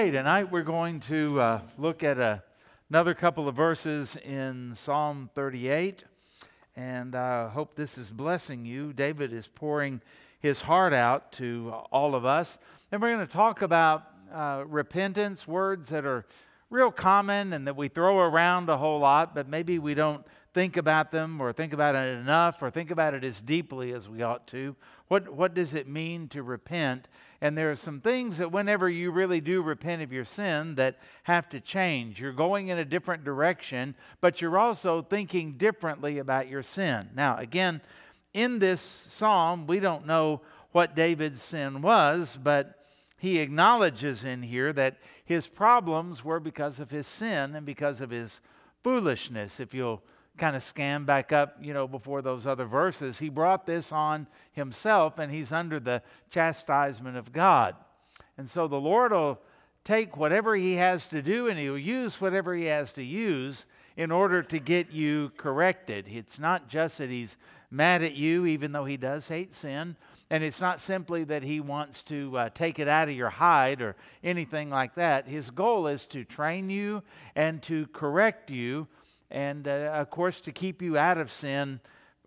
Hey, tonight we're going to uh, look at a, another couple of verses in Psalm 38, and I hope this is blessing you. David is pouring his heart out to all of us, and we're going to talk about uh, repentance, words that are real common and that we throw around a whole lot, but maybe we don't think about them or think about it enough or think about it as deeply as we ought to. What, what does it mean to repent? And there are some things that, whenever you really do repent of your sin, that have to change. You're going in a different direction, but you're also thinking differently about your sin. Now, again, in this psalm, we don't know what David's sin was, but he acknowledges in here that his problems were because of his sin and because of his foolishness. If you'll kind of scan back up, you know, before those other verses, he brought this on himself and he's under the chastisement of God. And so the Lord will take whatever he has to do and he'll use whatever he has to use in order to get you corrected. It's not just that he's mad at you, even though he does hate sin. And it's not simply that he wants to uh, take it out of your hide or anything like that. His goal is to train you and to correct you and, uh, of course, to keep you out of sin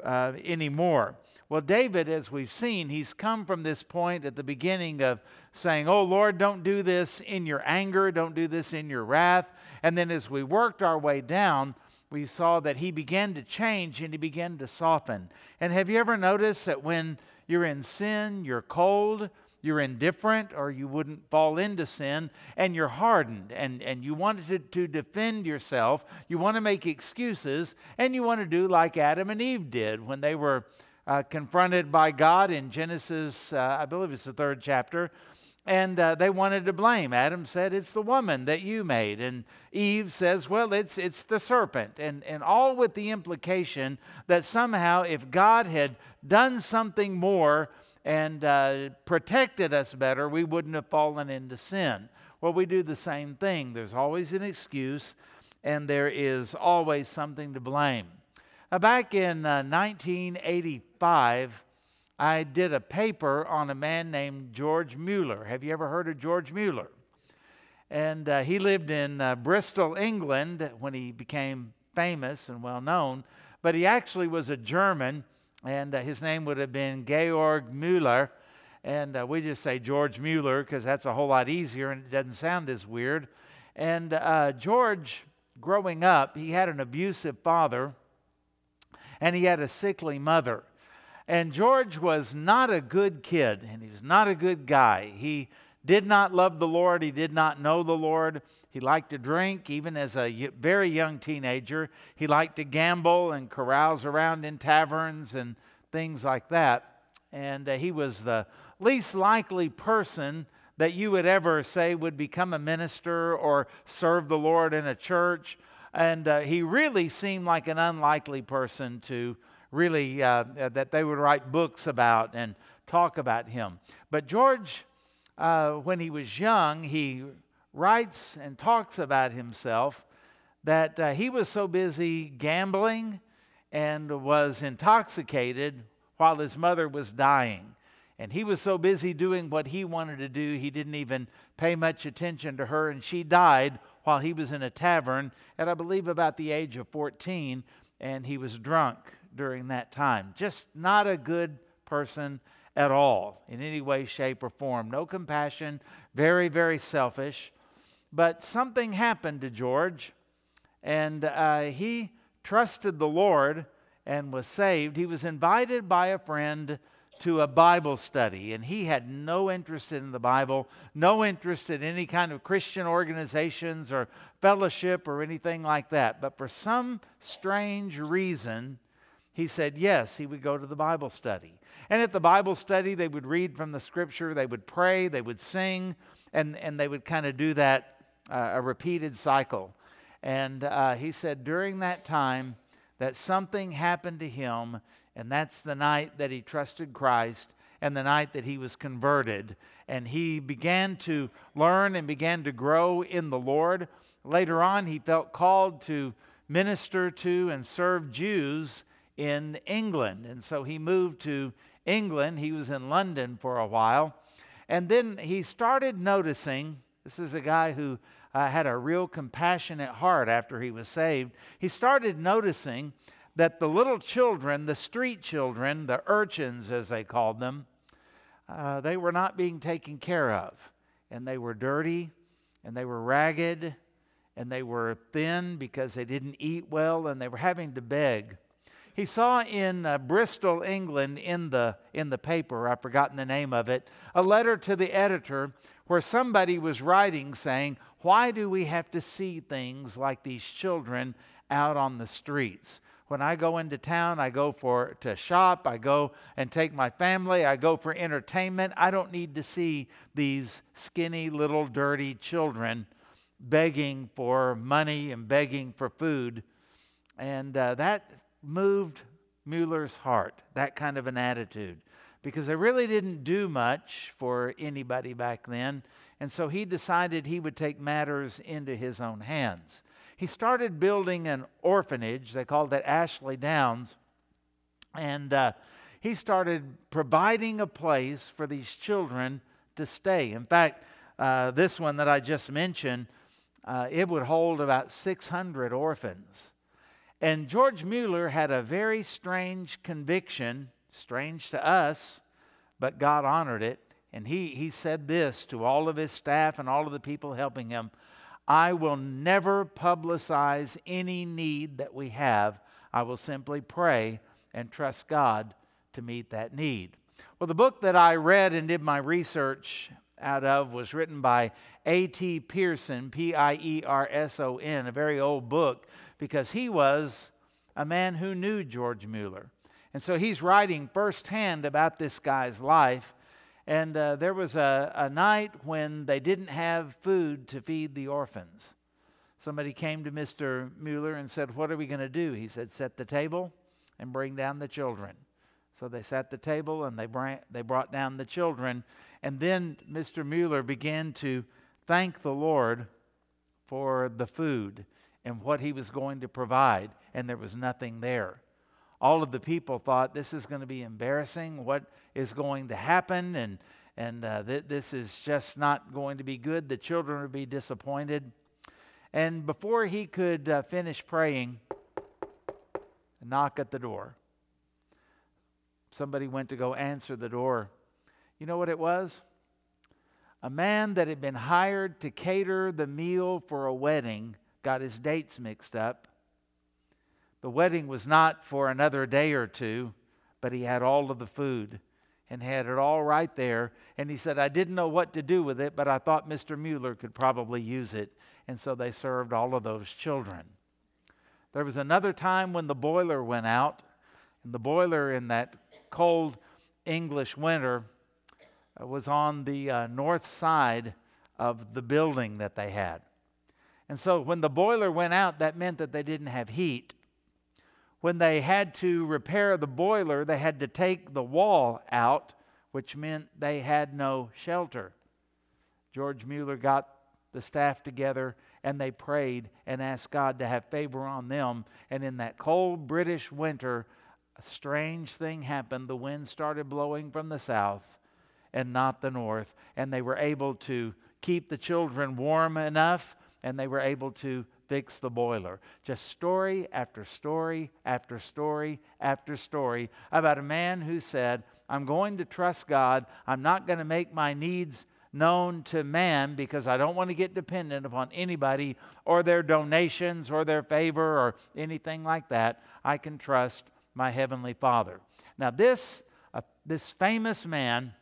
uh, anymore. Well, David, as we've seen, he's come from this point at the beginning of saying, Oh, Lord, don't do this in your anger, don't do this in your wrath. And then as we worked our way down, we saw that he began to change and he began to soften. And have you ever noticed that when you're in sin, you're cold, you're indifferent or you wouldn't fall into sin and you're hardened and, and you wanted to, to defend yourself. You want to make excuses and you want to do like adam and eve did when they were uh, confronted by god in genesis uh, i believe it's the third chapter and uh, they wanted to blame. Adam said it's the woman that you made and eve says well it's, it's the serpent and, and all with the implication that somehow if god had done something more and uh, protected us better, we wouldn't have fallen into sin. Well, we do the same thing. There's always an excuse, and there is always something to blame. Now, back in uh, 1985, I did a paper on a man named George Mueller. Have you ever heard of George Mueller? And uh, he lived in uh, Bristol, England when he became famous and well known, but he actually was a German and uh, his name would have been Georg Mueller. And uh, we just say George Mueller because that's a whole lot easier and it doesn't sound as weird. And uh, George, growing up, he had an abusive father and he had a sickly mother. And George was not a good kid and he was not a good guy. He did not love the Lord, he did not know the Lord. He liked to drink, even as a very young teenager. He liked to gamble and carouse around in taverns and things like that. And uh, he was the least likely person that you would ever say would become a minister or serve the Lord in a church. And uh, he really seemed like an unlikely person to really, uh, that they would write books about and talk about him. But George, uh, when he was young, he writes and talks about himself that uh, he was so busy gambling and was intoxicated while his mother was dying. And he was so busy doing what he wanted to do, he didn't even pay much attention to her. And she died while he was in a tavern at, I believe, about the age of 14. And he was drunk during that time. Just not a good person at all, in any way, shape, or form. No compassion, very, very selfish. But something happened to George, and uh, he trusted the Lord and was saved. He was invited by a friend to a Bible study, and he had no interest in the Bible, no interest in any kind of Christian organizations or fellowship or anything like that. But for some strange reason, he said yes, he would go to the Bible study. And at the Bible study, they would read from the scripture, they would pray, they would sing, and, and they would kind of do that uh, a repeated cycle. And uh, he said during that time that something happened to him, and that's the night that he trusted Christ and the night that he was converted. And he began to learn and began to grow in the Lord. Later on, he felt called to minister to and serve Jews in England. And so he moved to England. He was in London for a while. And then he started noticing This is a guy who uh, had a real compassionate heart after he was saved. He started noticing that the little children, the street children, the urchins as they called them, uh, they were not being taken care of. And they were dirty, and they were ragged, and they were thin because they didn't eat well, and they were having to beg. He saw in uh, Bristol, England, in the, in the paper, I've forgotten the name of it, a letter to the editor where somebody was writing saying, Why do we have to see things like these children out on the streets? When I go into town, I go for to shop, I go and take my family, I go for entertainment. I don't need to see these skinny little dirty children begging for money and begging for food. And uh, that moved Mueller's heart, that kind of an attitude, because they really didn't do much for anybody back then. And so he decided he would take matters into his own hands. He started building an orphanage, they called it Ashley Downs, and uh, he started providing a place for these children to stay. In fact, uh, this one that I just mentioned, uh, it would hold about 600 orphans. And George Mueller had a very strange conviction, strange to us, but God honored it. And he, he said this to all of his staff and all of the people helping him I will never publicize any need that we have. I will simply pray and trust God to meet that need. Well, the book that I read and did my research out of was written by A.T. Pierson, P I E R S O N, a very old book because he was a man who knew George Mueller. And so he's writing firsthand about this guy's life. And uh, there was a, a night when they didn't have food to feed the orphans. Somebody came to Mr. Mueller and said, What are we going to do? He said, Set the table and bring down the children. So they sat the table and they, brought, they brought down the children. And then Mr. Mueller began to thank the Lord for the food and what he was going to provide, and there was nothing there. All of the people thought this is going to be embarrassing. What is going to happen? And, and uh, th- this is just not going to be good. The children would be disappointed. And before he could uh, finish praying, a knock at the door. Somebody went to go answer the door. You know what it was? A man that had been hired to cater the meal for a wedding got his dates mixed up. The wedding was not for another day or two, but he had all of the food and had it all right there. And he said, I didn't know what to do with it, but I thought Mr. Mueller could probably use it. And so they served all of those children. There was another time when the boiler went out, and the boiler in that cold English winter uh, was on the uh, north side of the building that they had. And so when the boiler went out, that meant that they didn't have heat. When they had to repair the boiler, they had to take the wall out, which meant they had no shelter. George Mueller got the staff together and they prayed and asked God to have favor on them. And in that cold British winter, a strange thing happened. The wind started blowing from the south and not the north, and they were able to keep the children warm enough and they were able to fix the boiler. Just story after story after story after story about a man who said, I'm going to trust God. I'm not going to make my needs known to man because I don't want to get dependent upon anybody or their donations or their favor or anything like that. I can trust my Heavenly Father. Now, this, uh, this famous man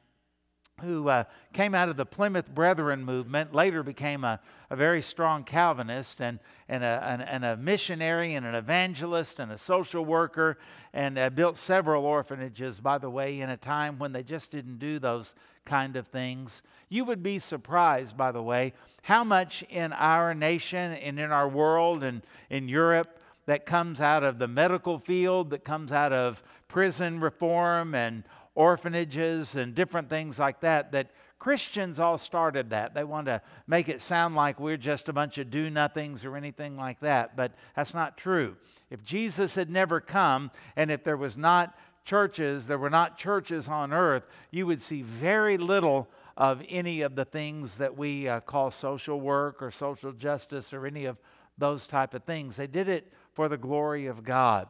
who uh, came out of the Plymouth Brethren movement, later became a, a very strong Calvinist and, and, a, and, and, a missionary and an evangelist and a social worker, and uh, built several orphanages, by the way, in a time when they just didn't do those kind of things. You would be surprised, by the way, how much in our nation and in our world and in Europe that comes out of the medical field, that comes out of prison reform and orphanages and different things like that that Christians all started that. They want to make it sound like we're just a bunch of do nothings or anything like that, but that's not true. If Jesus had never come and if there was not churches, there were not churches on earth, you would see very little of any of the things that we uh, call social work or social justice or any of those type of things. They did it for the glory of God.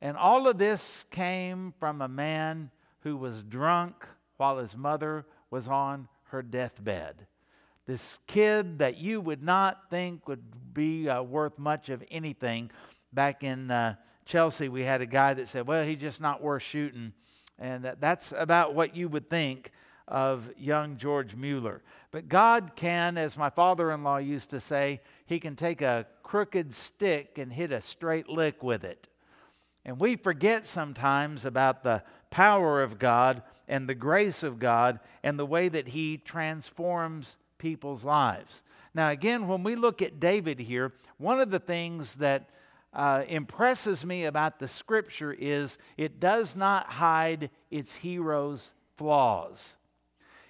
And all of this came from a man who was drunk while his mother was on her deathbed. This kid that you would not think would be uh, worth much of anything. Back in uh, Chelsea, we had a guy that said, Well, he's just not worth shooting. And that's about what you would think of young George Mueller. But God can, as my father in law used to say, he can take a crooked stick and hit a straight lick with it. And we forget sometimes about the power of God and the grace of God and the way that He transforms people's lives. Now, again, when we look at David here, one of the things that uh, impresses me about the scripture is it does not hide its hero's flaws.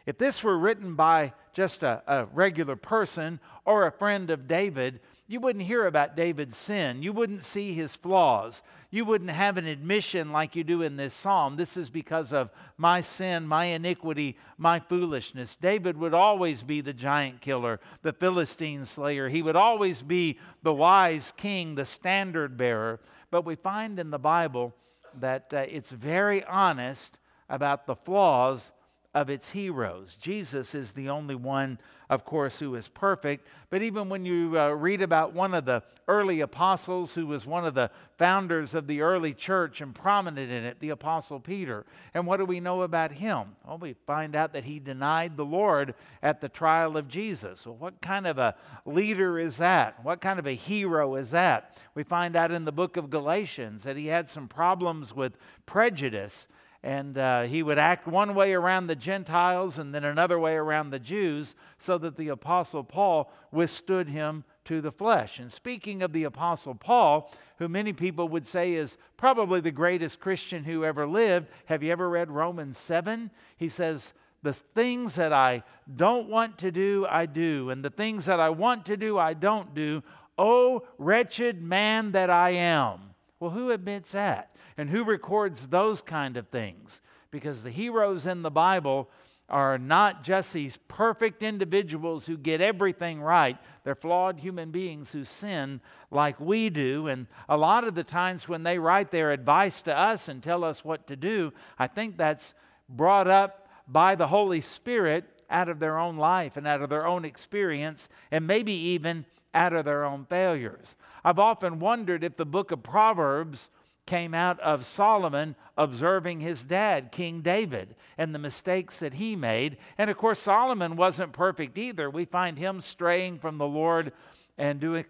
If this were written by just a, a regular person or a friend of David, you wouldn't hear about David's sin. You wouldn't see his flaws. You wouldn't have an admission like you do in this psalm. This is because of my sin, my iniquity, my foolishness. David would always be the giant killer, the Philistine slayer. He would always be the wise king, the standard bearer. But we find in the Bible that uh, it's very honest about the flaws of its heroes. Jesus is the only one, of course, who is perfect. But even when you uh, read about one of the early apostles who was one of the founders of the early church and prominent in it, the apostle Peter, and what do we know about him? Well, we find out that he denied the Lord at the trial of Jesus. Well, what kind of a leader is that? What kind of a hero is that? We find out in the book of Galatians that he had some problems with prejudice and uh, he would act one way around the Gentiles and then another way around the Jews, so that the Apostle Paul withstood him to the flesh. And speaking of the Apostle Paul, who many people would say is probably the greatest Christian who ever lived, have you ever read Romans 7? He says, The things that I don't want to do, I do, and the things that I want to do, I don't do. Oh, wretched man that I am. Well, who admits that? And who records those kind of things? Because the heroes in the Bible are not just these perfect individuals who get everything right. They're flawed human beings who sin like we do. And a lot of the times when they write their advice to us and tell us what to do, I think that's brought up by the Holy Spirit out of their own life and out of their own experience, and maybe even out of their own failures. I've often wondered if the book of Proverbs came out of Solomon observing his dad, King David, and the mistakes that he made. And of course, Solomon wasn't perfect either. We find him straying from the Lord and doing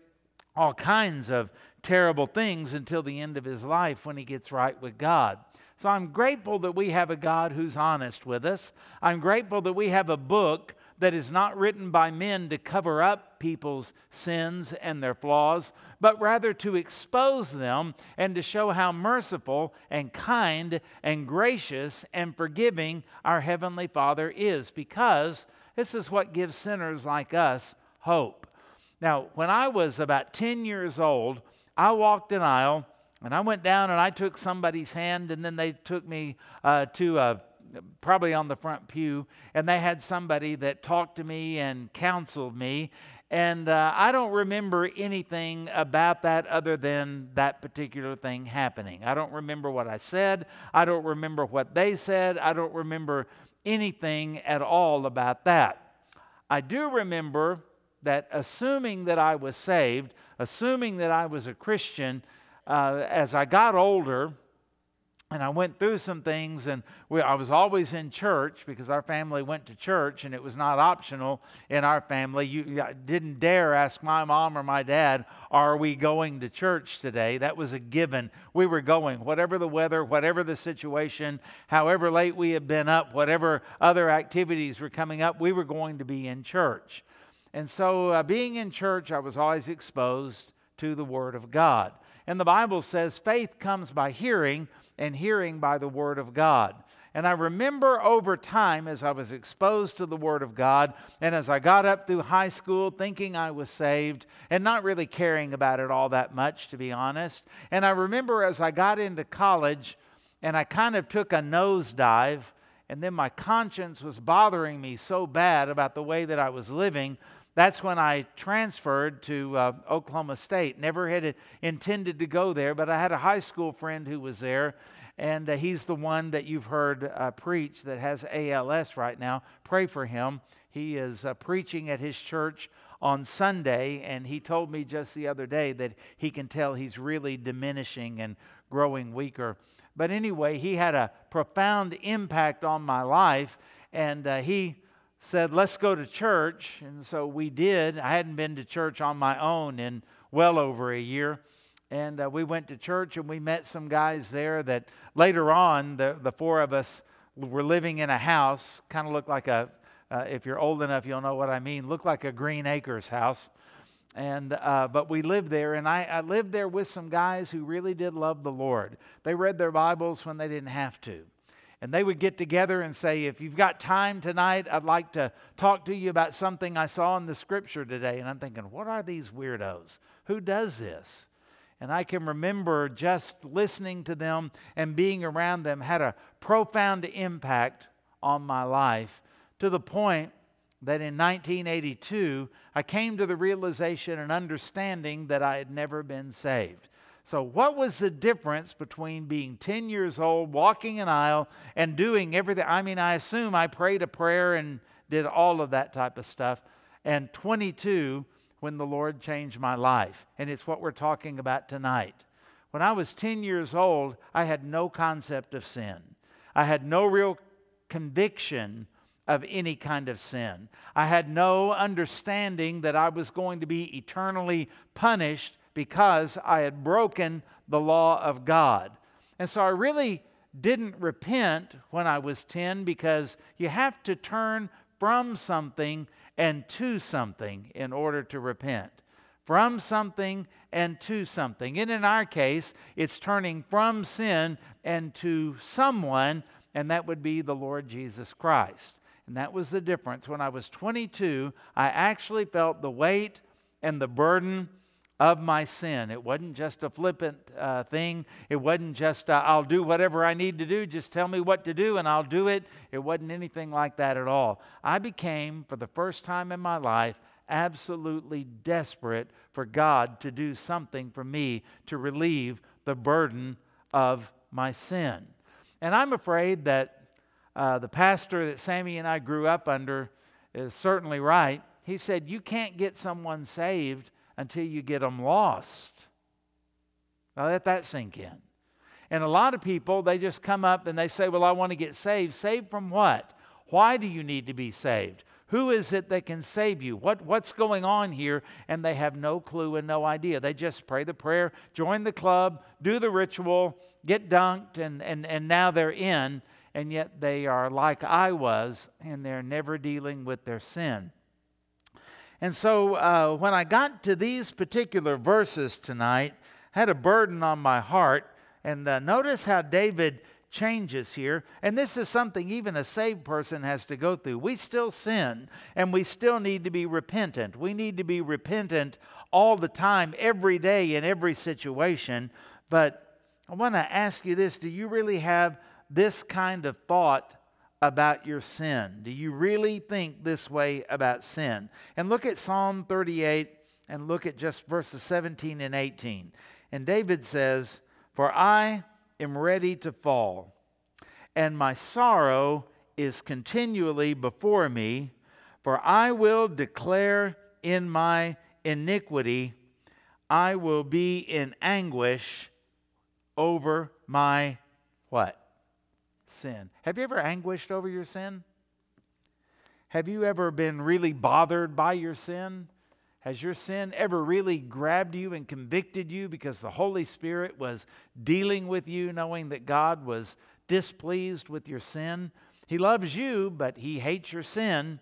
all kinds of terrible things until the end of his life when he gets right with God. So I'm grateful that we have a God who's honest with us. I'm grateful that we have a book that is not written by men to cover up people's sins and their flaws, but rather to expose them and to show how merciful and kind and gracious and forgiving our Heavenly Father is, because this is what gives sinners like us hope. Now, when I was about 10 years old, I walked an aisle and I went down and I took somebody's hand, and then they took me uh, to a probably on the front pew, and they had somebody that talked to me and counseled me. And uh, I don't remember anything about that other than that particular thing happening. I don't remember what I said. I don't remember what they said. I don't remember anything at all about that. I do remember that assuming that I was saved, assuming that I was a Christian, uh, as I got older, and I went through some things, and we, I was always in church because our family went to church, and it was not optional in our family. You, you didn't dare ask my mom or my dad, Are we going to church today? That was a given. We were going, whatever the weather, whatever the situation, however late we had been up, whatever other activities were coming up, we were going to be in church. And so, uh, being in church, I was always exposed to the Word of God. And the Bible says faith comes by hearing, and hearing by the Word of God. And I remember over time as I was exposed to the Word of God, and as I got up through high school thinking I was saved and not really caring about it all that much, to be honest. And I remember as I got into college and I kind of took a nosedive and then my conscience was bothering me so bad about the way that I was living. That's when I transferred to uh, Oklahoma State. Never had intended to go there, but I had a high school friend who was there, and uh, he's the one that you've heard uh, preach that has ALS right now. Pray for him. He is uh, preaching at his church on Sunday, and he told me just the other day that he can tell he's really diminishing and growing weaker. But anyway, he had a profound impact on my life, and uh, he said, Let's go to church. And so we did. I hadn't been to church on my own in well over a year. And uh, we went to church and we met some guys there that later on, the, the four of us were living in a house, kind of looked like a uh, if you're old enough, you'll know what I mean. Looked like a Green Acres house. And, uh, but we lived there, and I, I lived there with some guys who really did love the Lord. They read their Bibles when they didn't have to. And they would get together and say, If you've got time tonight, I'd like to talk to you about something I saw in the scripture today. And I'm thinking, What are these weirdos? Who does this? And I can remember just listening to them and being around them had a profound impact on my life to the point that in 1982, I came to the realization and understanding that I had never been saved. So, what was the difference between being 10 years old, walking an aisle, and doing everything? I mean, I assume I prayed a prayer and did all of that type of stuff, and 22 when the Lord changed my life. And it's what we're talking about tonight. When I was 10 years old, I had no concept of sin, I had no real conviction of any kind of sin. I had no understanding that I was going to be eternally punished because I had broken the law of God. And so I really didn't repent when I was 10 because you have to turn from something and to something in order to repent. From something and to something. And in our case, it's turning from sin and to someone, and that would be the Lord Jesus Christ. And that was the difference. When I was 22, I actually felt the weight and the burden of my sin. It wasn't just a flippant uh, thing. It wasn't just, uh, I'll do whatever I need to do, just tell me what to do and I'll do it. It wasn't anything like that at all. I became, for the first time in my life, absolutely desperate for God to do something for me to relieve the burden of my sin. And I'm afraid that uh, the pastor that Sammy and I grew up under is certainly right. He said, You can't get someone saved until you get them lost. Now let that sink in. And a lot of people, they just come up and they say, Well, I want to get saved. Saved from what? Why do you need to be saved? Who is it that can save you? What, what's going on here? And they have no clue and no idea. They just pray the prayer, join the club, do the ritual, get dunked, and, and, and now they're in and yet they are like I was, and they're never dealing with their sin. And so uh, when I got to these particular verses tonight, I had a burden on my heart. And uh, notice how David changes here. And this is something even a saved person has to go through. We still sin, and we still need to be repentant. We need to be repentant all the time, every day, in every situation. But I want to ask you this do you really have this kind of thought about your sin? Do you really think this way about sin? And look at Psalm 38 and look at just verses 17 and 18. And David says, For I am ready to fall, and my sorrow is continually before me, for I will declare in my iniquity, I will be in anguish over my what? Sin. Have you ever anguished over your sin? Have you ever been really bothered by your sin? Has your sin ever really grabbed you and convicted you because the Holy Spirit was dealing with you, knowing that God was displeased with your sin? He loves you, but He hates your sin.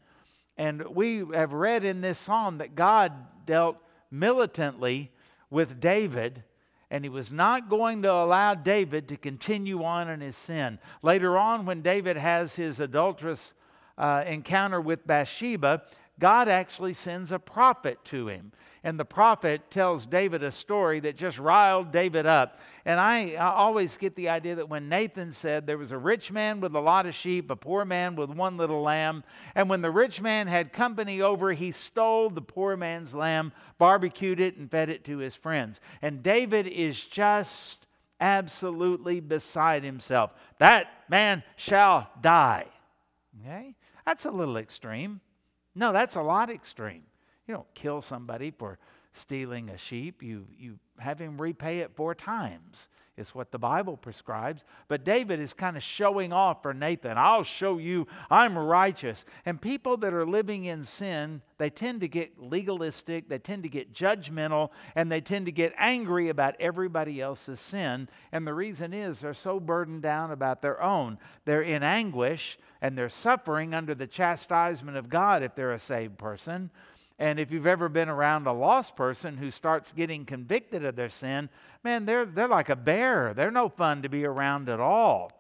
And we have read in this psalm that God dealt militantly with David and he was not going to allow David to continue on in his sin. Later on, when David has his adulterous uh, encounter with Bathsheba, God actually sends a prophet to him. And the prophet tells David a story that just riled David up. And I, I, always get the idea that when Nathan said there was a rich man with a lot of sheep, a poor man with one little lamb, and when the rich man had company over, he stole the poor man's lamb, barbecued it, and fed it to his friends. And David is just absolutely beside himself. That man shall die. Okay? That's a little extreme. No, that's a lot extreme. You don't kill somebody for stealing a sheep, you, you have him repay it four times. Is what the Bible prescribes. But David is kind of showing off for Nathan. I'll show you I'm righteous. And people that are living in sin, they tend to get legalistic, they tend to get judgmental, and they tend to get angry about everybody else's sin. And the reason is they're so burdened down about their own. They're in anguish and they're suffering under the chastisement of God if they're a saved person. And if you've ever been around a lost person who starts getting convicted of their sin, man, they're, they're like a bear. They're no fun to be around at all.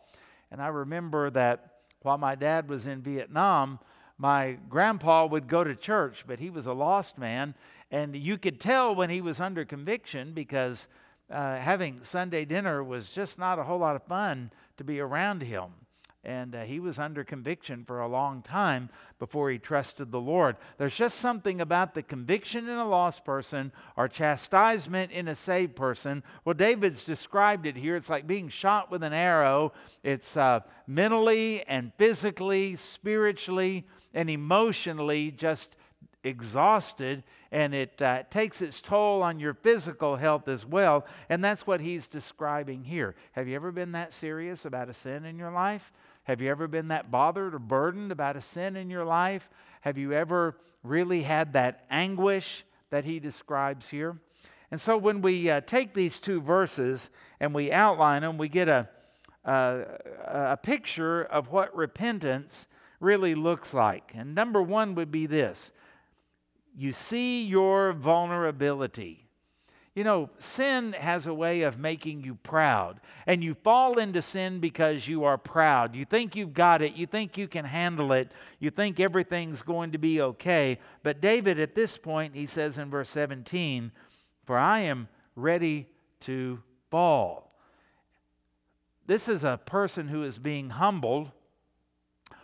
And I remember that while my dad was in Vietnam, my grandpa would go to church, but he was a lost man. And you could tell when he was under conviction because uh, having Sunday dinner was just not a whole lot of fun to be around him and uh, he was under conviction for a long time before he trusted the Lord. There's just something about the conviction in a lost person or chastisement in a saved person. Well, David's described it here. It's like being shot with an arrow, it's uh, mentally and physically, spiritually, and emotionally just exhausted and it uh, takes its toll on your physical health as well. And that's what he's describing here. Have you ever been that serious about a sin in your life? Have you ever been that bothered or burdened about a sin in your life? Have you ever really had that anguish that he describes here? And so when we uh, take these two verses and we outline them, we get a, a, a picture of what repentance really looks like. And number one would be this you see your vulnerability. You know, sin has a way of making you proud. And you fall into sin because you are proud. You think you've got it. You think you can handle it. You think everything's going to be okay. But David, at this point, he says in verse 17, For I am ready to fall. This is a person who is being humbled,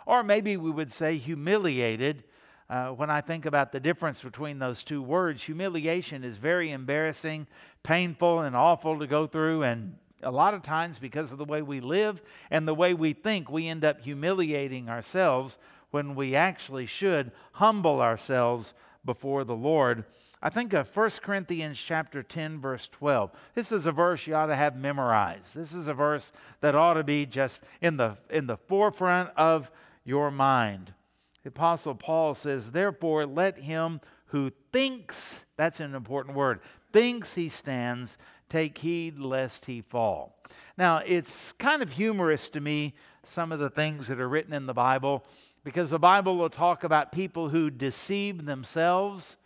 or maybe we would say humiliated uh, when I think about the difference between those two words, humiliation is very embarrassing, painful, and awful to go through. And a lot of times, because of the way we live and the way we think, we end up humiliating ourselves when we actually should humble ourselves before the Lord. I think of 1 Corinthians chapter 10 verse 12. This is a verse you ought to have memorized. This is a verse that ought to be just in the in the forefront of your mind. The Apostle Paul says, Therefore, let him who thinks, that's an important word, thinks he stands, take heed lest he fall. Now, it's kind of humorous to me, some of the things that are written in the Bible, because the Bible will talk about people who deceive themselves.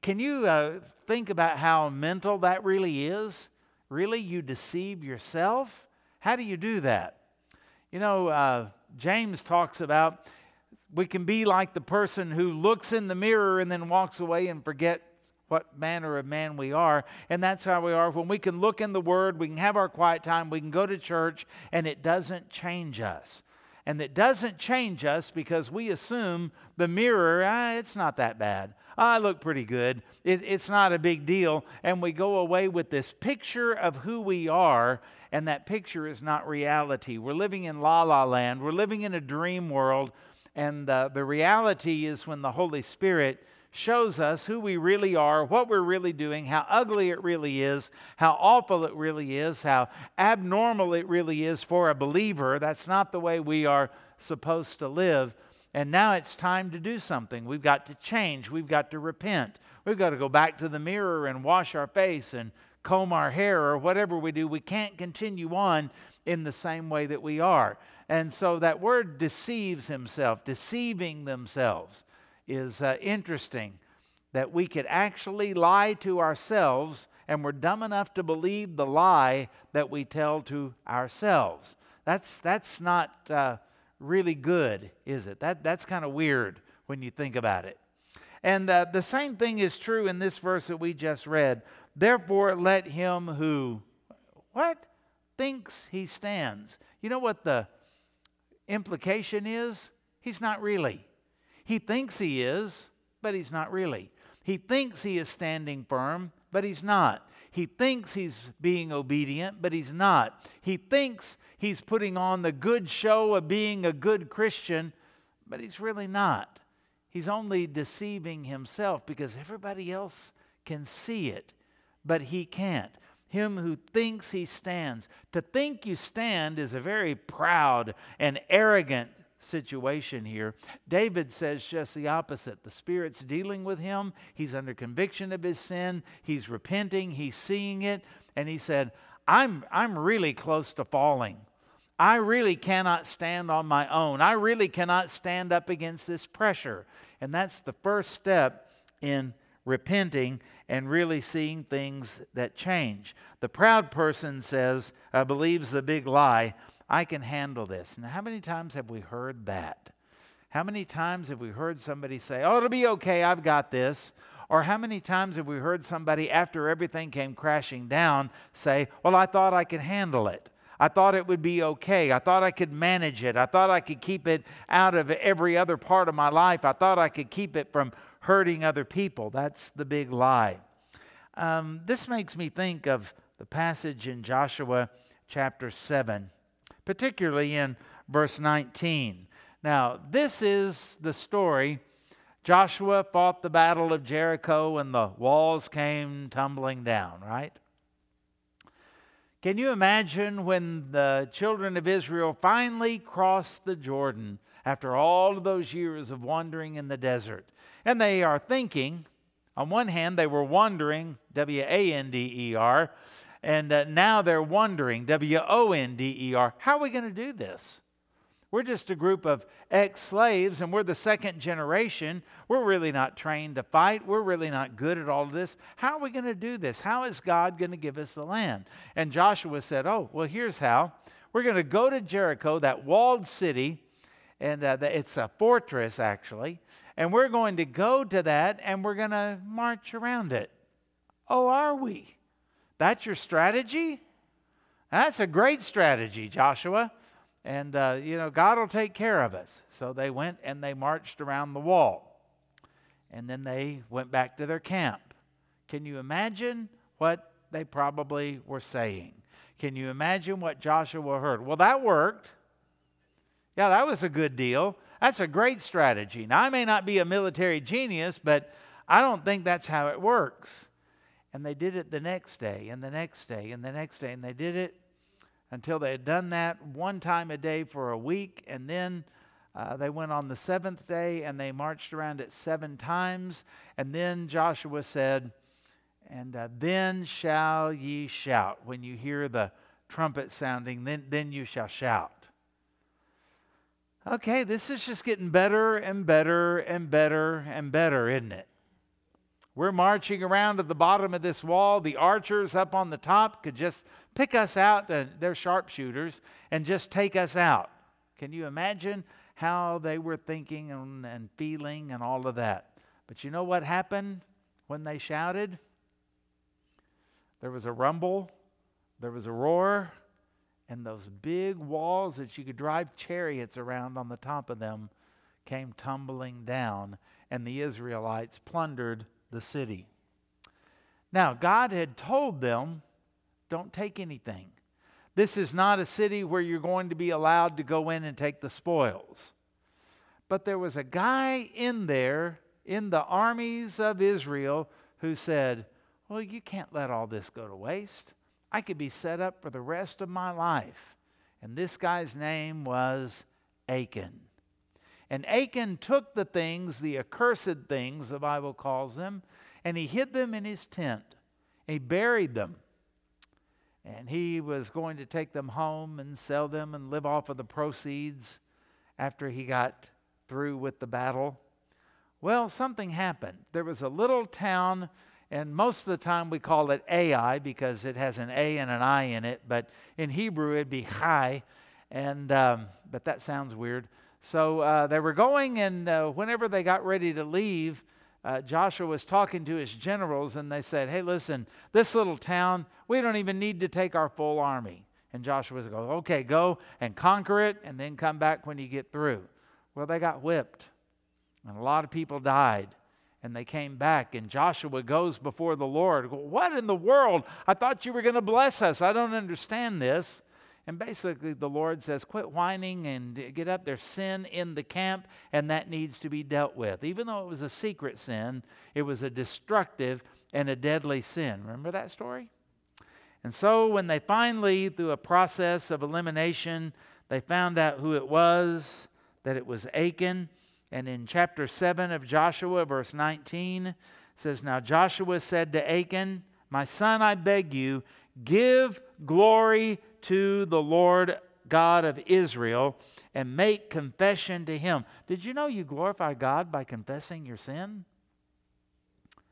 Can you uh, think about how mental that really is? Really, you deceive yourself? How do you do that? You know, uh, James talks about we can be like the person who looks in the mirror and then walks away and forget what manner of man we are. And that's how we are. When we can look in the Word, we can have our quiet time, we can go to church, and it doesn't change us. And it doesn't change us because we assume the mirror, ah, it's not that bad. I look pretty good. It, it's not a big deal. And we go away with this picture of who we are, and that picture is not reality. We're living in la la land, we're living in a dream world and uh, the reality is when the Holy Spirit shows us who we really are, what we're really doing, how ugly it really is, how awful it really is, how abnormal it really is for a believer. That's not the way we are supposed to live. And now it's time to do something. We've got to change. We've got to repent. We've got to go back to the mirror and wash our face and comb our hair or whatever we do. We can't continue on in the same way that we are. And so that word deceives himself, deceiving themselves, is uh, interesting that we could actually lie to ourselves and we're dumb enough to believe the lie that we tell to ourselves. That's, that's not uh, really good, is it? That, that's kind of weird when you think about it. And uh, the same thing is true in this verse that we just read. Therefore, let him who, what? Thinks he stands. You know what the implication is? He's not really. He thinks he is, but he's not really. He thinks he is standing firm, but he's not. He thinks he's being obedient, but he's not. He thinks he's putting on the good show of being a good Christian, but he's really not. He's only deceiving himself because everybody else can see it, but he can't. Him who thinks he stands. To think you stand is a very proud and arrogant situation here. David says just the opposite. The Spirit's dealing with him. He's under conviction of his sin. He's repenting. He's seeing it. And he said, I'm, I'm really close to falling. I really cannot stand on my own. I really cannot stand up against this pressure. And that's the first step in repenting and really seeing things that change. The proud person says, uh, believes the big lie I can handle this. And how many times have we heard that? How many times have we heard somebody say, Oh, it'll be okay, I've got this? Or how many times have we heard somebody, after everything came crashing down, say, Well, I thought I could handle it. I thought it would be okay. I thought I could manage it. I thought I could keep it out of every other part of my life. I thought I could keep it from hurting other people. That's the big lie. Um, this makes me think of the passage in Joshua chapter 7 particularly in verse 19. Now, this is the story. Joshua fought the battle of Jericho and the walls came tumbling down, right? Can you imagine when the children of Israel finally crossed the Jordan after all of those years of wandering in the desert? And they are thinking, on one hand, they were wandering, W A N D E R, and uh, now they're wondering, W O N D E R, how are we going to do this? We're just a group of ex slaves and we're the second generation. We're really not trained to fight. We're really not good at all of this. How are we going to do this? How is God going to give us the land? And Joshua said, Oh, well, here's how. We're going to go to Jericho, that walled city, and uh, it's a fortress actually, and we're going to go to that and we're going to march around it. Oh, are we? That's your strategy? That's a great strategy, Joshua. And, uh, you know, God will take care of us. So they went and they marched around the wall. And then they went back to their camp. Can you imagine what they probably were saying? Can you imagine what Joshua heard? Well, that worked. Yeah, that was a good deal. That's a great strategy. Now, I may not be a military genius, but I don't think that's how it works. And they did it the next day, and the next day, and the next day. And they did it until they had done that one time a day for a week. And then uh, they went on the seventh day and they marched around it seven times. And then Joshua said, And uh, then shall ye shout. When you hear the trumpet sounding, then, then you shall shout. Okay, this is just getting better and better and better and better, isn't it? We're marching around at the bottom of this wall. The archers up on the top could just pick us out, uh, they're sharpshooters, and just take us out. Can you imagine how they were thinking and, and feeling and all of that? But you know what happened when they shouted? There was a rumble, there was a roar, and those big walls that you could drive chariots around on the top of them came tumbling down, and the Israelites plundered the city. Now, God had told them, don't take anything. This is not a city where you're going to be allowed to go in and take the spoils. But there was a guy in there in the armies of Israel who said, Well, you can't let all this go to waste. I could be set up for the rest of my life. And this guy's name was Achan. And Achan took the things, the accursed things, the Bible calls them, and he hid them in his tent. He buried them. And he was going to take them home and sell them and live off of the proceeds after he got through with the battle. Well, something happened. There was a little town, and most of the time we call it Ai because it has an A and an I in it, but in Hebrew it'd be Chai, and um, but that sounds weird. So uh, they were going, and uh, whenever they got ready to leave, uh, Joshua was talking to his generals, and they said, Hey, listen, this little town, we don't even need to take our full army. And Joshua was going, Okay, go and conquer it, and then come back when you get through. Well, they got whipped, and a lot of people died. And they came back, and Joshua goes before the Lord. What in the world? I thought you were going to bless us. I don't understand this. And basically, the Lord says, quit whining and get up. There's sin in the camp, and that needs to be dealt with. Even though it was a secret sin, it was a destructive and a deadly sin. Remember that story? And so, when they finally, through a process of elimination, they found out who it was, that it was Achan. And in chapter 7 of Joshua, verse 19, says, Now Joshua said to Achan, My son, I beg you, give glory to the Lord God of Israel and make confession to him. Did you know you glorify God by confessing your sin?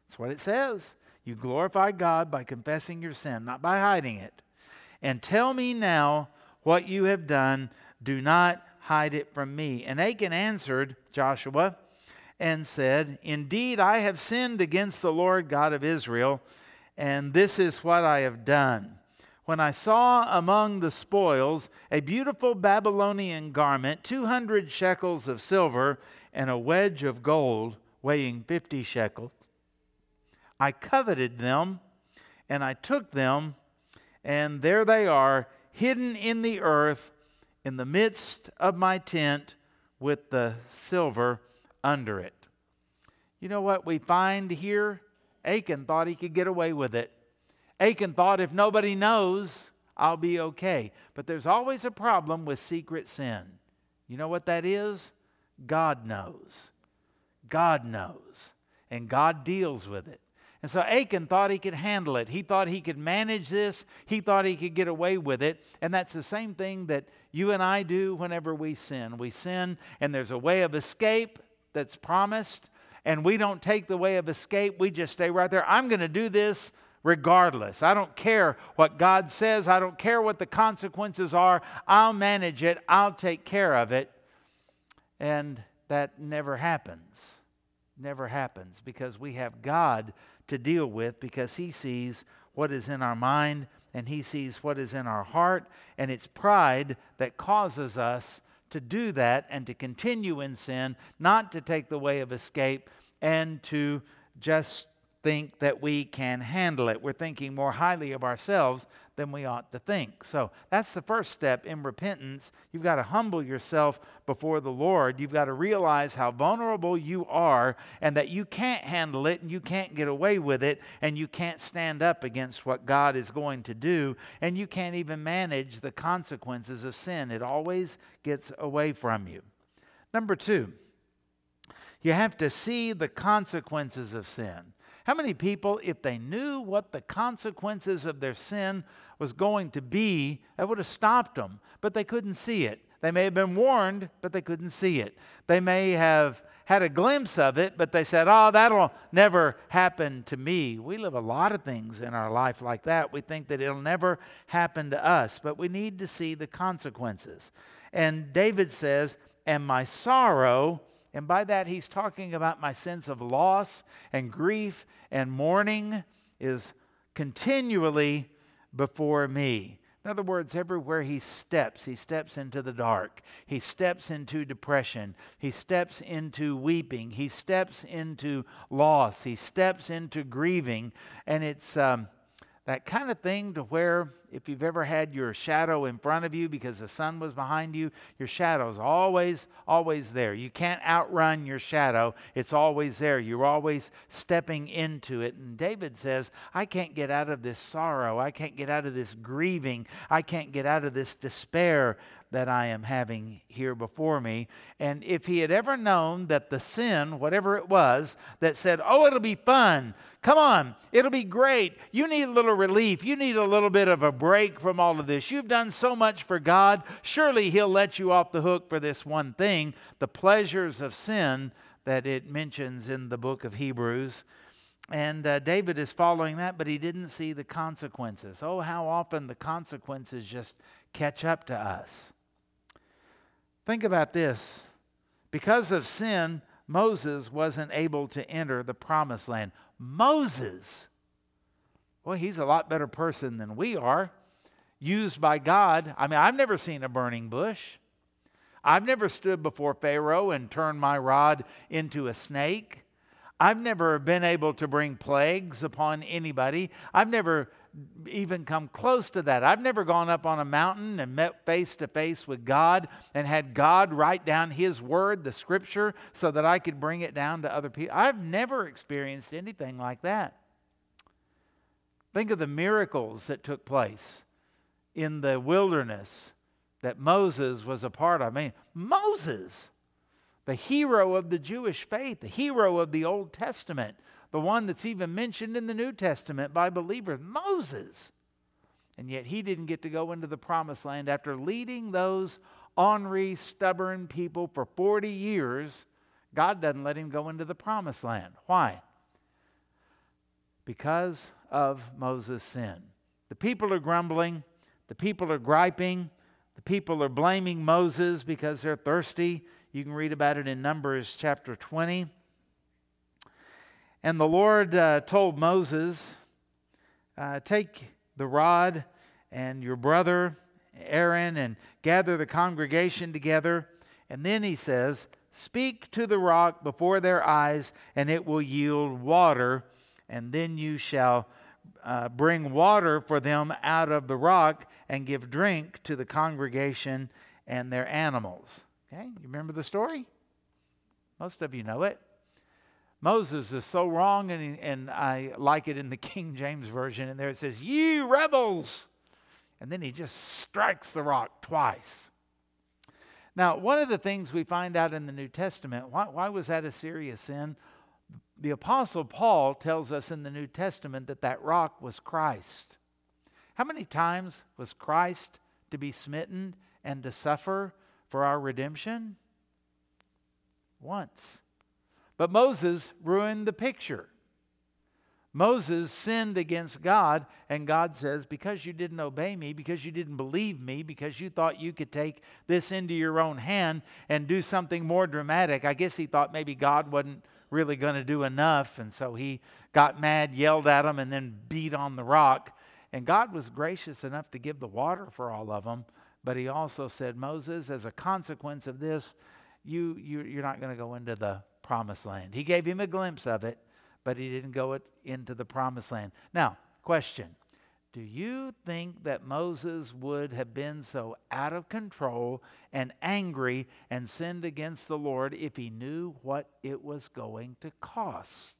That's what it says. You glorify God by confessing your sin, not by hiding it. And tell me now what you have done. Do not hide it from me. And Achan answered Joshua and said, Indeed, I have sinned against the Lord God of Israel, and this is what I have done when I saw among the spoils a beautiful Babylonian garment, 200 shekels of silver, and a wedge of gold weighing 50 shekels. I coveted them, and I took them, and there they are, hidden in the earth in the midst of my tent with the silver under it. You know what we find here? Achan thought he could get away with it. Achan thought, if nobody knows, I'll be okay. But there's always a problem with secret sin. You know what that is? God knows. God knows. And God deals with it. And so Achan thought he could handle it. He thought he could manage this. He thought he could get away with it. And that's the same thing that you and I do whenever we sin. We sin, and there's a way of escape that's promised, and we don't take the way of escape. We just stay right there. I'm going to do this regardless. I don't care what God says, I don't care what the consequences are. I'll manage it, I'll take care of it. And that never happens. Never happens because we have God to deal with because He sees what is in our mind and He sees what is in our heart. And it's pride that causes us to do that and to continue in sin, not to take the way of escape and to just think that we can handle it. We're thinking more highly of ourselves than we ought to think. So that's the first step in repentance. You've got to humble yourself before the Lord. You've got to realize how vulnerable you are and that you can't handle it and you can't get away with it and you can't stand up against what God is going to do and you can't even manage the consequences of sin. It always gets away from you. Number two, you have to see the consequences of sin. How many people, if they knew what the consequences of their sin was going to be, that would have stopped them, but they couldn't see it. They may have been warned, but they couldn't see it. They may have had a glimpse of it, but they said, Oh, that'll never happen to me. We live a lot of things in our life like that. We think that it'll never happen to us, but we need to see the consequences. And David says, And my sorrow and by that, he's talking about my sense of loss and grief and mourning is continually before me. In other words, everywhere he steps, he steps into the dark. He steps into depression. He steps into weeping. He steps into loss. He steps into grieving. And it's. Um, that kind of thing to where if you've ever had your shadow in front of you because the sun was behind you, your shadow's always, always there. You can't outrun your shadow, it's always there. You're always stepping into it. And David says, I can't get out of this sorrow. I can't get out of this grieving. I can't get out of this despair that I am having here before me. And if he had ever known that the sin, whatever it was, that said, Oh, it'll be fun, come on, it'll be great, you need a little relief, you need a little bit of a break from all of this, you've done so much for God, surely he'll let you off the hook for this one thing the pleasures of sin that it mentions in the book of Hebrews. And uh, David is following that, but he didn't see the consequences. Oh, how often the consequences just catch up to us. Think about this Because of sin, Moses wasn't able to enter the promised land. Moses, well, he's a lot better person than we are, used by God. I mean, I've never seen a burning bush. I've never stood before Pharaoh and turned my rod into a snake. I've never been able to bring plagues upon anybody. I've never even come close to that. I've never gone up on a mountain and met face to face with God and had God write down His word, the scripture, so that I could bring it down to other people. I've never experienced anything like that. Think of the miracles that took place in the wilderness that Moses was a part of. I mean, Moses, the hero of the Jewish faith, the hero of the Old Testament, the one that's even mentioned in the New Testament by believers, Moses. And yet he didn't get to go into the promised land after leading those ornery, stubborn people for 40 years. God doesn't let him go into the promised land. Why? Because of Moses' sin. The people are grumbling, the people are griping, the people are blaming Moses because they're thirsty. You can read about it in Numbers chapter 20. And the Lord uh, told Moses, uh, Take the rod and your brother Aaron and gather the congregation together. And then he says, Speak to the rock before their eyes, and it will yield water, and then you shall uh, bring water for them out of the rock and give drink to the congregation and their animals. Okay, you remember the story? Most of you know it. Moses is so wrong, and, and I like it in the King James Version. And there it says, You rebels! And then he just strikes the rock twice. Now, one of the things we find out in the New Testament, why, why was that a serious sin? The Apostle Paul tells us in the New Testament that that rock was Christ. How many times was Christ to be smitten and to suffer for our redemption? Once. But Moses ruined the picture. Moses sinned against God, and God says, Because you didn't obey me, because you didn't believe me, because you thought you could take this into your own hand and do something more dramatic. I guess he thought maybe God wasn't really going to do enough, and so he got mad, yelled at him, and then beat on the rock. And God was gracious enough to give the water for all of them, but he also said, Moses, as a consequence of this, you, you, you're not going to go into the promised land. He gave him a glimpse of it, but he didn't go it, into the promised land. Now, question Do you think that Moses would have been so out of control and angry and sinned against the Lord if he knew what it was going to cost?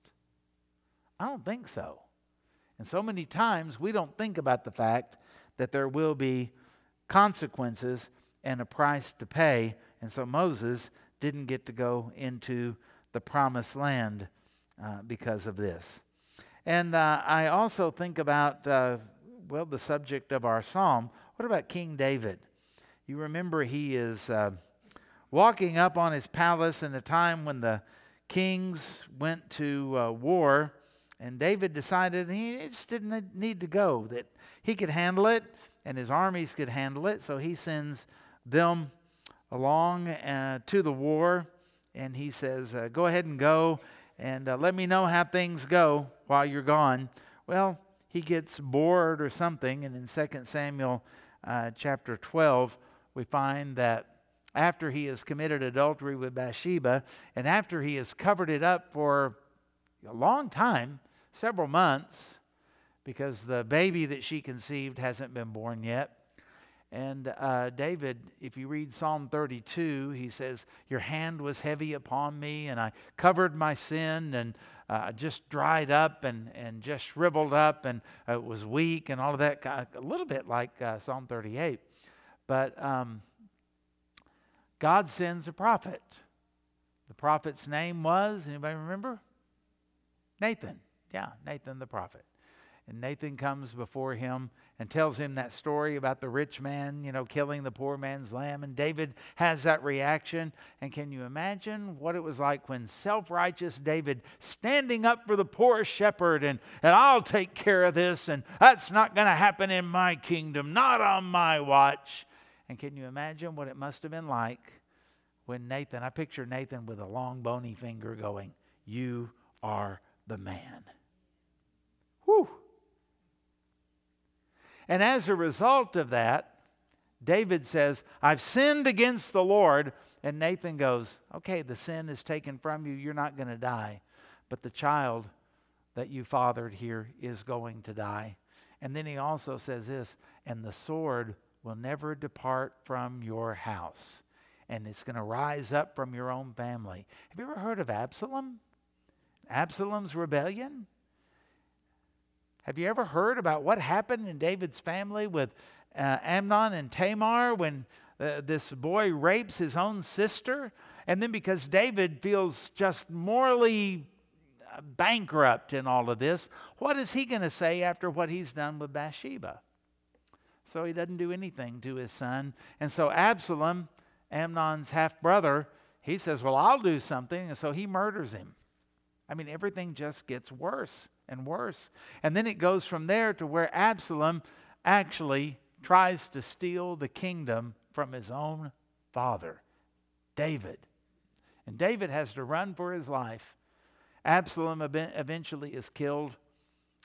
I don't think so. And so many times we don't think about the fact that there will be consequences and a price to pay. And so Moses didn't get to go into the promised land uh, because of this. And uh, I also think about, uh, well, the subject of our psalm. What about King David? You remember he is uh, walking up on his palace in a time when the kings went to uh, war, and David decided he just didn't need to go, that he could handle it and his armies could handle it. So he sends them along uh, to the war and he says, uh, Go ahead and go and uh, let me know how things go while you're gone. Well, he gets bored or something, and in 2 Samuel uh, chapter 12, we find that after he has committed adultery with Bathsheba, and after he has covered it up for a long time, several months, because the baby that she conceived hasn't been born yet, and uh, David, if you read Psalm 32, he says, Your hand was heavy upon me, and I covered my sin, and uh, just dried up and, and just shriveled up, and uh, was weak, and all of that, a little bit like uh, Psalm 38. But um, God sends a prophet. The prophet's name was, anybody remember? Nathan. Yeah, Nathan the prophet. And Nathan comes before him and tells him that story about the rich man, you know, killing the poor man's lamb. And David has that reaction. And can you imagine what it was like when self righteous David standing up for the poor shepherd and, and I'll take care of this, and that's not going to happen in my kingdom, not on my watch. And can you imagine what it must have been like when Nathan, I picture Nathan with a long bony finger going, You are the man. Whew. And as a result of that, David says, I've sinned against the Lord. And Nathan goes, Okay, the sin is taken from you. You're not going to die. But the child that you fathered here is going to die. And then he also says this, and the sword will never depart from your house. And it's going to rise up from your own family. Have you ever heard of Absalom? Absalom's rebellion? Have you ever heard about what happened in David's family with uh, Amnon and Tamar when uh, this boy rapes his own sister? And then because David feels just morally uh, bankrupt in all of this, what is he going to say after what he's done with Bathsheba? So he doesn't do anything to his son. And so Absalom, Amnon's half brother, he says, Well, I'll do something. And so he murders him. I mean, everything just gets worse and worse. And then it goes from there to where Absalom actually tries to steal the kingdom from his own father, David. And David has to run for his life. Absalom eventually is killed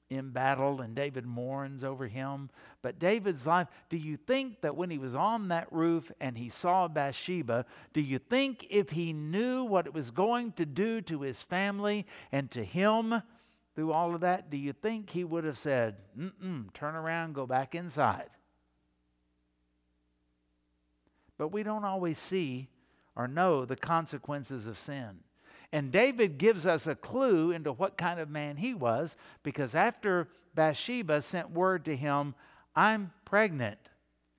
in battle and David mourns over him. But David's life, do you think that when he was on that roof and he saw Bathsheba, do you think if he knew what it was going to do to his family and to him through all of that, do you think he would have said, mm turn around, go back inside? But we don't always see or know the consequences of sin. And David gives us a clue into what kind of man he was because after Bathsheba sent word to him, I'm pregnant.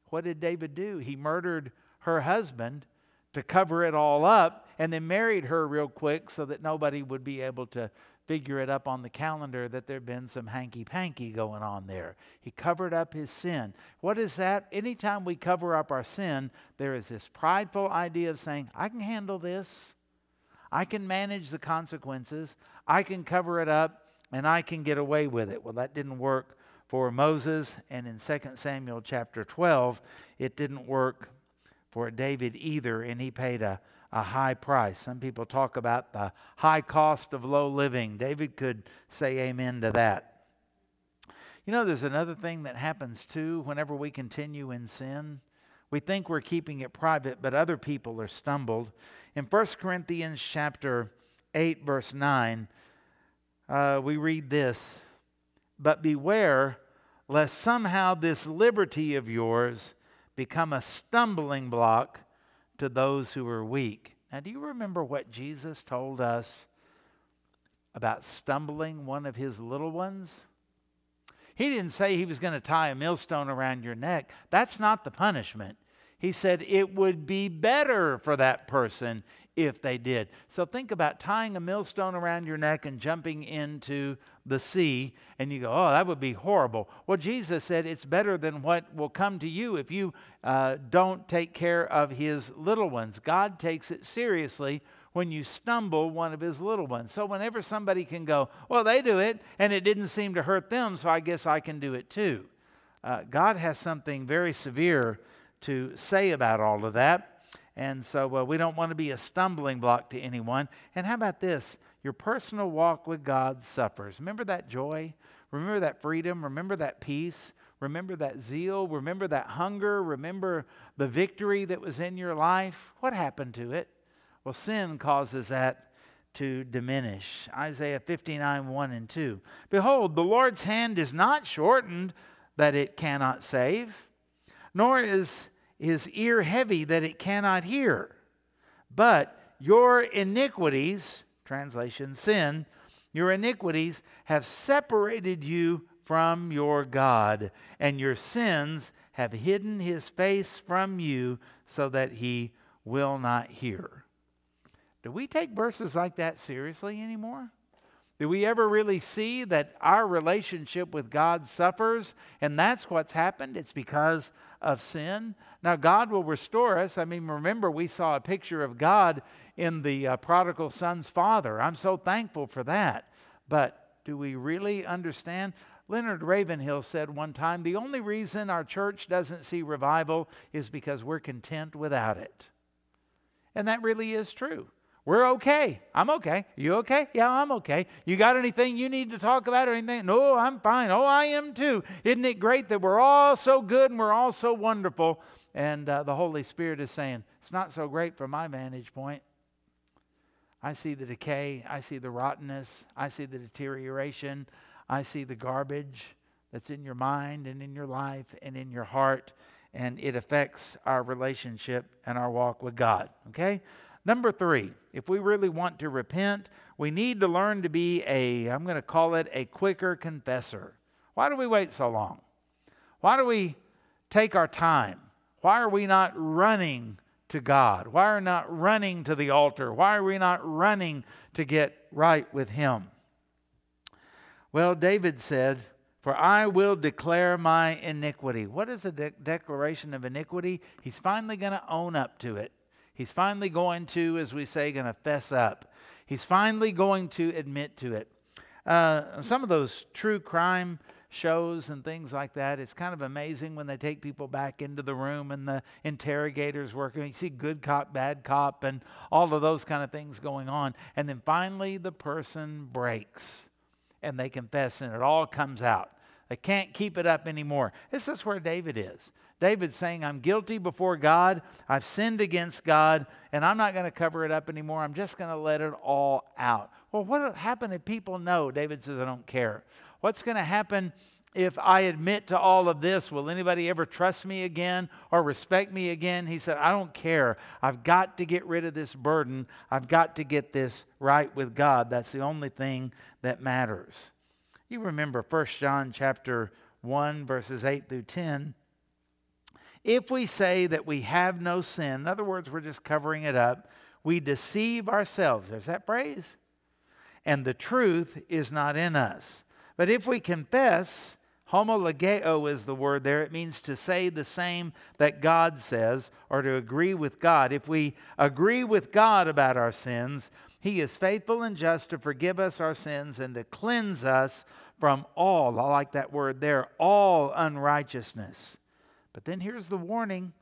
What did David do? He murdered her husband to cover it all up and then married her real quick so that nobody would be able to figure it up on the calendar that there'd been some hanky panky going on there. He covered up his sin. What is that? Anytime we cover up our sin, there is this prideful idea of saying, I can handle this. I can manage the consequences, I can cover it up, and I can get away with it. Well, that didn't work for Moses, and in 2 Samuel chapter 12, it didn't work for David either, and he paid a, a high price. Some people talk about the high cost of low living. David could say amen to that. You know, there's another thing that happens too whenever we continue in sin. We think we're keeping it private, but other people are stumbled. In 1 Corinthians chapter 8, verse 9, uh, we read this But beware lest somehow this liberty of yours become a stumbling block to those who are weak. Now, do you remember what Jesus told us about stumbling one of his little ones? He didn't say he was going to tie a millstone around your neck. That's not the punishment. He said it would be better for that person if they did. So think about tying a millstone around your neck and jumping into the sea, and you go, oh, that would be horrible. Well, Jesus said it's better than what will come to you if you uh, don't take care of his little ones. God takes it seriously when you stumble one of his little ones. So whenever somebody can go, well, they do it, and it didn't seem to hurt them, so I guess I can do it too. Uh, God has something very severe to say about all of that. And so we don't want to be a stumbling block to anyone. And how about this? Your personal walk with God suffers. Remember that joy? Remember that freedom? Remember that peace? Remember that zeal? Remember that hunger? Remember the victory that was in your life? What happened to it? Well, sin causes that to diminish. Isaiah 59 1 and 2. Behold, the Lord's hand is not shortened that it cannot save, nor is his ear heavy that it cannot hear. But your iniquities, translation sin, your iniquities have separated you from your God, and your sins have hidden his face from you so that he will not hear. Do we take verses like that seriously anymore? Do we ever really see that our relationship with God suffers and that's what's happened? It's because of sin. Now, God will restore us. I mean, remember, we saw a picture of God in the uh, prodigal son's father. I'm so thankful for that. But do we really understand? Leonard Ravenhill said one time the only reason our church doesn't see revival is because we're content without it. And that really is true. We're okay. I'm okay. You okay? Yeah, I'm okay. You got anything you need to talk about or anything? No, I'm fine. Oh, I am too. Isn't it great that we're all so good and we're all so wonderful? And uh, the Holy Spirit is saying, it's not so great from my vantage point. I see the decay. I see the rottenness. I see the deterioration. I see the garbage that's in your mind and in your life and in your heart. And it affects our relationship and our walk with God. Okay? Number three, if we really want to repent, we need to learn to be a, I'm going to call it a quicker confessor. Why do we wait so long? Why do we take our time? Why are we not running to God? Why are we not running to the altar? Why are we not running to get right with Him? Well, David said, For I will declare my iniquity. What is a de- declaration of iniquity? He's finally going to own up to it. He's finally going to, as we say, going to fess up. He's finally going to admit to it. Uh, some of those true crime shows and things like that, it's kind of amazing when they take people back into the room and the interrogators working. You see good cop, bad cop, and all of those kind of things going on. And then finally, the person breaks and they confess, and it all comes out. They can't keep it up anymore. This is where David is. David's saying, I'm guilty before God. I've sinned against God, and I'm not going to cover it up anymore. I'm just going to let it all out. Well, what will happen if people know? David says, I don't care. What's going to happen if I admit to all of this? Will anybody ever trust me again or respect me again? He said, I don't care. I've got to get rid of this burden. I've got to get this right with God. That's the only thing that matters. You remember 1 John chapter 1 verses 8 through 10 if we say that we have no sin, in other words, we're just covering it up, we deceive ourselves. There's that phrase. And the truth is not in us. But if we confess, homologeo is the word there. It means to say the same that God says or to agree with God. If we agree with God about our sins, He is faithful and just to forgive us our sins and to cleanse us from all, I like that word there, all unrighteousness. But then here's the warning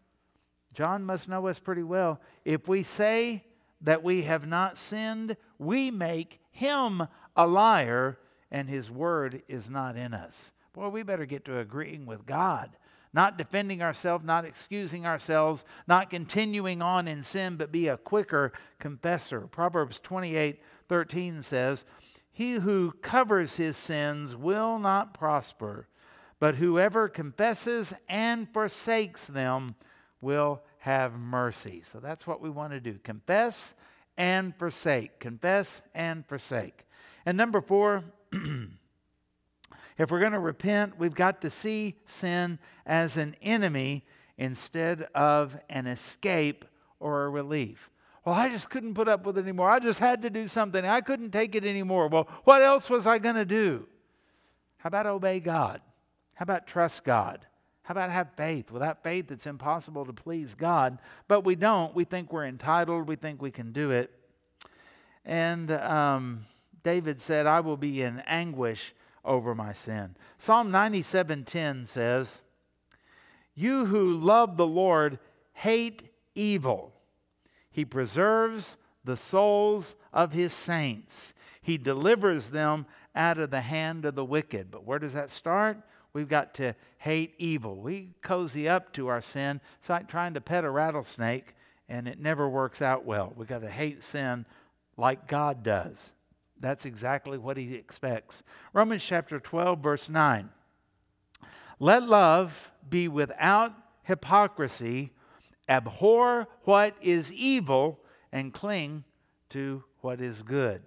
John must know us pretty well. If we say that we have not sinned, we make him a liar, and his word is not in us. Boy, we better get to agreeing with God. Not defending ourselves, not excusing ourselves, not continuing on in sin, but be a quicker confessor. Proverbs 28 13 says, He who covers his sins will not prosper, but whoever confesses and forsakes them will have mercy. So that's what we want to do confess and forsake. Confess and forsake. And number four, if we're going to repent, we've got to see sin as an enemy instead of an escape or a relief. Well, I just couldn't put up with it anymore. I just had to do something. I couldn't take it anymore. Well, what else was I going to do? How about obey God? How about trust God? How about have faith? Without faith, it's impossible to please God. But we don't. We think we're entitled. We think we can do it. And um, David said, I will be in anguish over my sin. Psalm 97:10 says, You who love the Lord hate evil. He preserves the souls of his saints. He delivers them out of the hand of the wicked. But where does that start? We've got to hate evil. We cozy up to our sin. It's like trying to pet a rattlesnake, and it never works out well. We've got to hate sin like God does. That's exactly what He expects. Romans chapter 12, verse 9. Let love be without hypocrisy, abhor what is evil, and cling to what is good.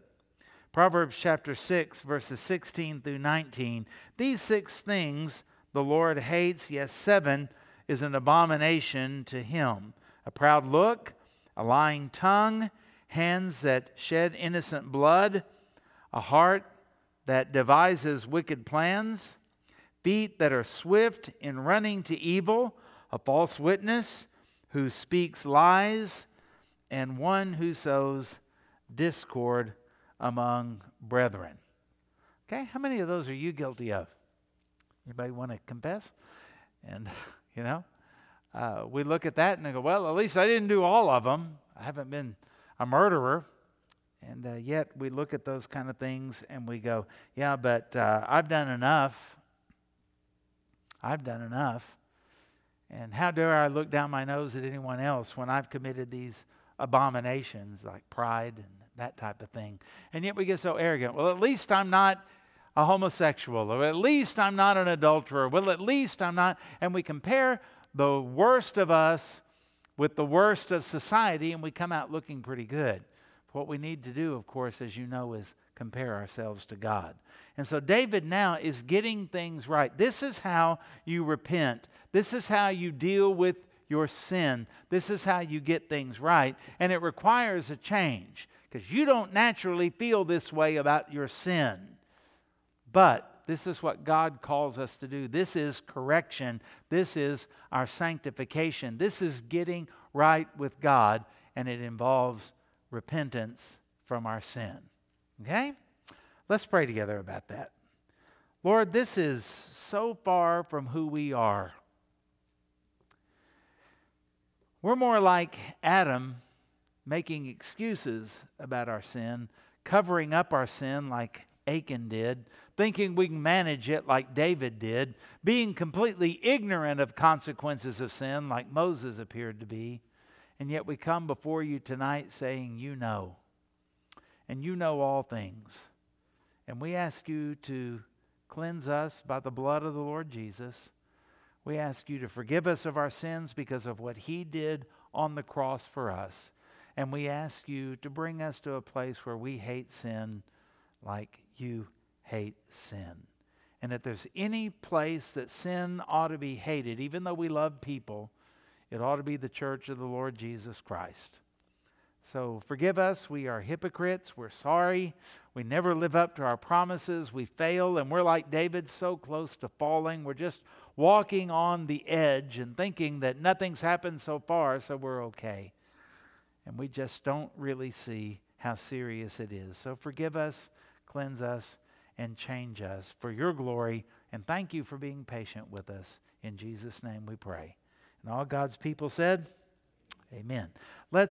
Proverbs chapter 6, verses 16 through 19. These six things the Lord hates, yes, seven is an abomination to him a proud look, a lying tongue, hands that shed innocent blood, a heart that devises wicked plans, feet that are swift in running to evil, a false witness who speaks lies, and one who sows discord among brethren. Okay, how many of those are you guilty of? Anybody want to confess? And, you know, uh, we look at that and we go, well, at least I didn't do all of them. I haven't been a murderer. And uh, yet we look at those kind of things and we go, yeah, but uh, I've done enough. I've done enough. And how dare I look down my nose at anyone else when I've committed these abominations like pride and that type of thing? And yet we get so arrogant. Well, at least I'm not a homosexual, or at least I'm not an adulterer. Well, at least I'm not. And we compare the worst of us with the worst of society, and we come out looking pretty good. What we need to do, of course, as you know, is compare ourselves to God. And so David now is getting things right. This is how you repent, this is how you deal with your sin, this is how you get things right. And it requires a change because you don't naturally feel this way about your sin. But this is what God calls us to do. This is correction. This is our sanctification. This is getting right with God, and it involves repentance from our sin. Okay? Let's pray together about that. Lord, this is so far from who we are. We're more like Adam making excuses about our sin, covering up our sin like Achan did, thinking we can manage it like David did, being completely ignorant of consequences of sin like Moses appeared to be. And yet we come before you tonight saying, You know, and you know all things. And we ask you to cleanse us by the blood of the Lord Jesus. We ask you to forgive us of our sins because of what he did on the cross for us. And we ask you to bring us to a place where we hate sin like you hate sin. And if there's any place that sin ought to be hated, even though we love people, it ought to be the church of the Lord Jesus Christ. So forgive us. We are hypocrites. We're sorry. We never live up to our promises. We fail, and we're like David, so close to falling. We're just walking on the edge and thinking that nothing's happened so far, so we're okay. And we just don't really see how serious it is. So forgive us, cleanse us, and change us for your glory. And thank you for being patient with us. In Jesus' name we pray. And all God's people said, Amen. Let's